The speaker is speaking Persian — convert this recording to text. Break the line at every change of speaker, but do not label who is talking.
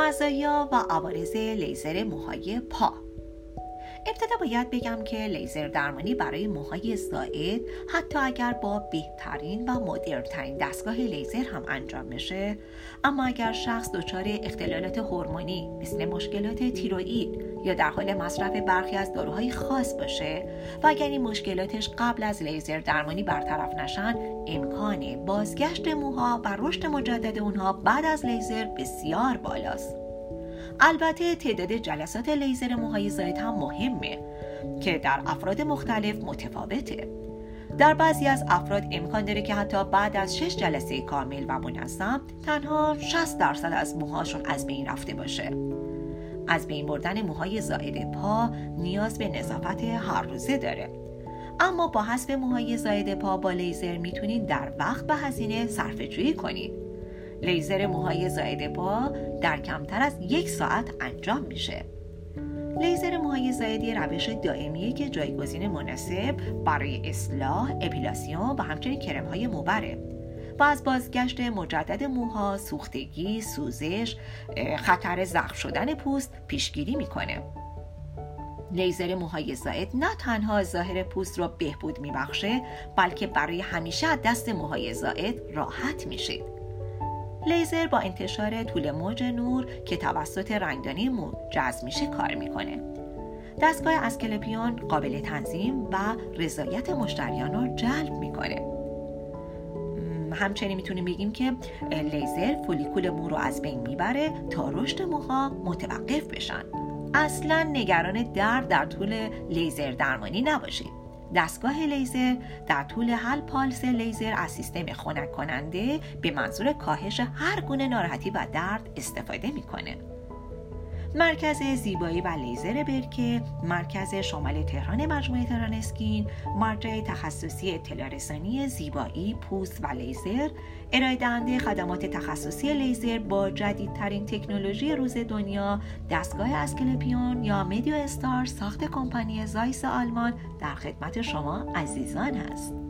مزایا و عوارض لیزر موهای پا. ابتدا باید بگم که لیزر درمانی برای موهای زائد حتی اگر با بهترین و مدرنترین دستگاه لیزر هم انجام بشه اما اگر شخص دچار اختلالات هورمونی مثل مشکلات تیروئید یا در حال مصرف برخی از داروهای خاص باشه. و اگر این مشکلاتش قبل از لیزر درمانی برطرف نشن امکان بازگشت موها و رشد مجدد اونها بعد از لیزر بسیار بالاست. البته تعداد جلسات لیزر موهای زاید هم مهمه که در افراد مختلف متفاوته. در بعضی از افراد امکان داره که حتی بعد از شش جلسه کامل و منظم تنها 60 درصد از موهاشون از بین رفته باشه. از بین بردن موهای زائد پا نیاز به نظافت هر روزه داره. اما با حذف موهای زائد پا با لیزر می‌تونید در وقت و هزینه صرفه جویی کنید لیزر موهای زائد پا در کمتر از یک ساعت انجام میشه. لیزر موهای زائدی روش دائمیه که جایگزین مناسب برای اصلاح، اپیلاسیون و همچنین کرم های موبره و از بازگشت مجدد موها، سوختگی، سوزش، خطر زخم شدن پوست پیشگیری می‌کنه. لیزر موهای زائد نه تنها ظاهر پوست را بهبود میبخشه بلکه برای همیشه از دست موهای زائد راحت میشید. لیزر با انتشار طول موج نور که توسط رنگدانی مو جذب میشه کار می‌کنه دستگاه اسکلپیون قابل تنظیم و رضایت مشتریان رو جلب می‌کنه همچنین می‌تونیم بگیم که لیزر فولیکول مو رو از بین می‌بره تا رشد موها متوقف بشن اصلا نگران درد در طول لیزر درمانی نباشید دستگاه لیزر در طول هر پالس لیزر از سیستم خنک کننده به منظور کاهش هر گونه ناراحتی و درد استفاده می‌کنه. مرکز زیبایی و لیزر برکه مرکز شمال تهران مجموعه تهران اسکین مرجع تخصصی اطلاع زیبایی پوست و لیزر. ارائه دهنده خدمات تخصصی لیزر با جدیدترین تکنولوژی روز دنیا دستگاه Asclepion یا MeDioStar ساخت کمپانی Zeiss آلمان در خدمت شما عزیزان است